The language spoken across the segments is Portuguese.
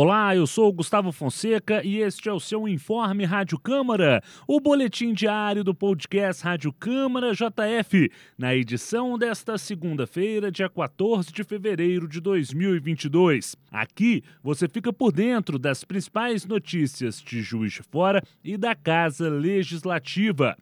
Olá, eu sou Gustavo Fonseca e este é o seu Informe Rádio Câmara, o boletim diário do podcast Rádio Câmara JF, na edição desta segunda-feira, dia 14 de fevereiro de 2022. Aqui você fica por dentro das principais notícias de Juiz de Fora e da Casa Legislativa.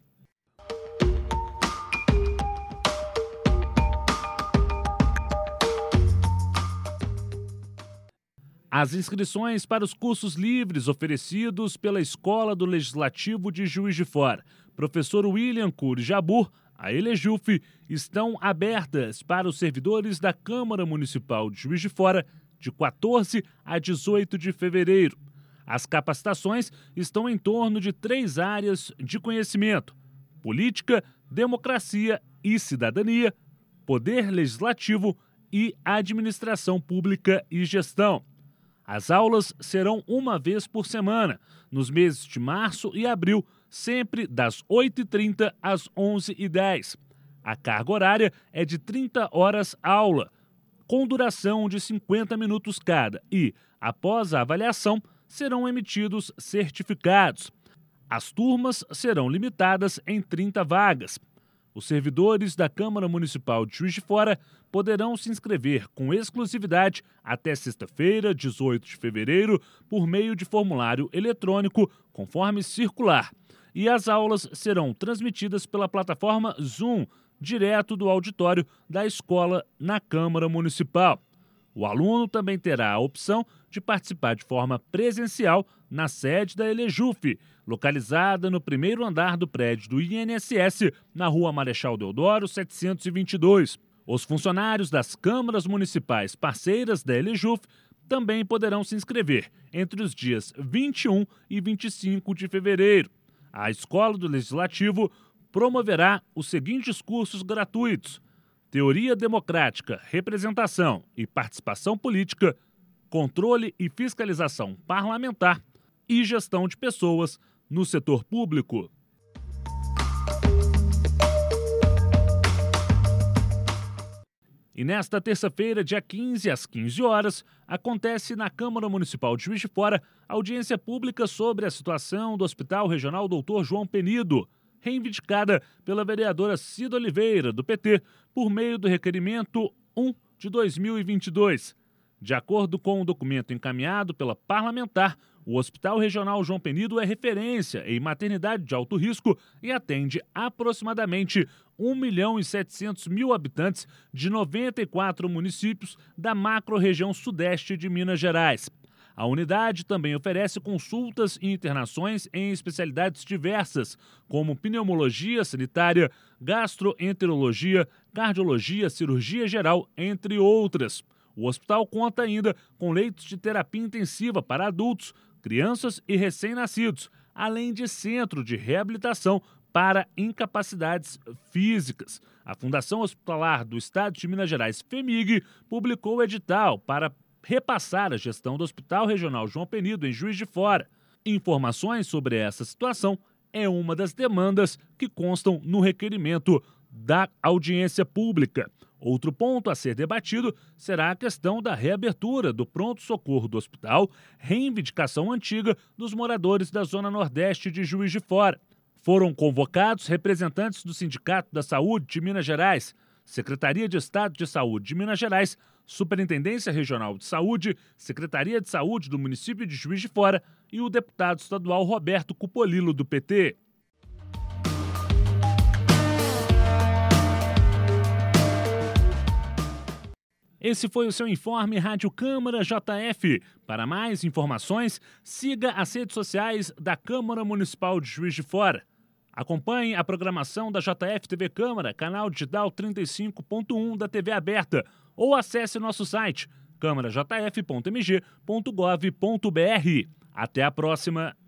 As inscrições para os cursos livres oferecidos pela Escola do Legislativo de Juiz de Fora, professor William Cury Jabur, a Elejuf, estão abertas para os servidores da Câmara Municipal de Juiz de Fora de 14 a 18 de fevereiro. As capacitações estão em torno de três áreas de conhecimento: política, democracia e cidadania, poder legislativo e administração pública e gestão. As aulas serão uma vez por semana, nos meses de março e abril, sempre das 8h30 às 11h10. A carga horária é de 30 horas aula, com duração de 50 minutos cada, e, após a avaliação, serão emitidos certificados. As turmas serão limitadas em 30 vagas. Os servidores da Câmara Municipal de Juiz de Fora poderão se inscrever com exclusividade até sexta-feira, 18 de fevereiro, por meio de formulário eletrônico, conforme circular. E as aulas serão transmitidas pela plataforma Zoom, direto do auditório da escola na Câmara Municipal. O aluno também terá a opção de participar de forma presencial na sede da Elejuf, localizada no primeiro andar do prédio do INSS, na rua Marechal Deodoro 722. Os funcionários das câmaras municipais parceiras da Elejuf também poderão se inscrever entre os dias 21 e 25 de fevereiro. A Escola do Legislativo promoverá os seguintes cursos gratuitos teoria democrática, representação e participação política, controle e fiscalização parlamentar e gestão de pessoas no setor público. E nesta terça-feira, dia 15, às 15 horas, acontece na Câmara Municipal de Juiz de Fora audiência pública sobre a situação do Hospital Regional Doutor João Penido reivindicada pela vereadora Cida Oliveira, do PT, por meio do requerimento 1 de 2022. De acordo com o documento encaminhado pela parlamentar, o Hospital Regional João Penido é referência em maternidade de alto risco e atende aproximadamente 1 milhão e 700 mil habitantes de 94 municípios da macro-região sudeste de Minas Gerais. A unidade também oferece consultas e internações em especialidades diversas, como pneumologia sanitária, gastroenterologia, cardiologia, cirurgia geral, entre outras. O hospital conta ainda com leitos de terapia intensiva para adultos, crianças e recém-nascidos, além de centro de reabilitação para incapacidades físicas. A Fundação Hospitalar do Estado de Minas Gerais, FEMIG, publicou o edital para repassar a gestão do Hospital Regional João Penido, em Juiz de Fora. Informações sobre essa situação é uma das demandas que constam no requerimento da audiência pública. Outro ponto a ser debatido será a questão da reabertura do pronto-socorro do hospital, reivindicação antiga dos moradores da Zona Nordeste de Juiz de Fora. Foram convocados representantes do Sindicato da Saúde de Minas Gerais, Secretaria de Estado de Saúde de Minas Gerais, Superintendência Regional de Saúde, Secretaria de Saúde do município de Juiz de Fora e o deputado estadual Roberto Cupolilo, do PT. Esse foi o seu informe Rádio Câmara JF. Para mais informações, siga as redes sociais da Câmara Municipal de Juiz de Fora. Acompanhe a programação da JF TV Câmara, canal digital 35.1 da TV aberta, ou acesse nosso site câmarajf.mg.gov.br. Até a próxima!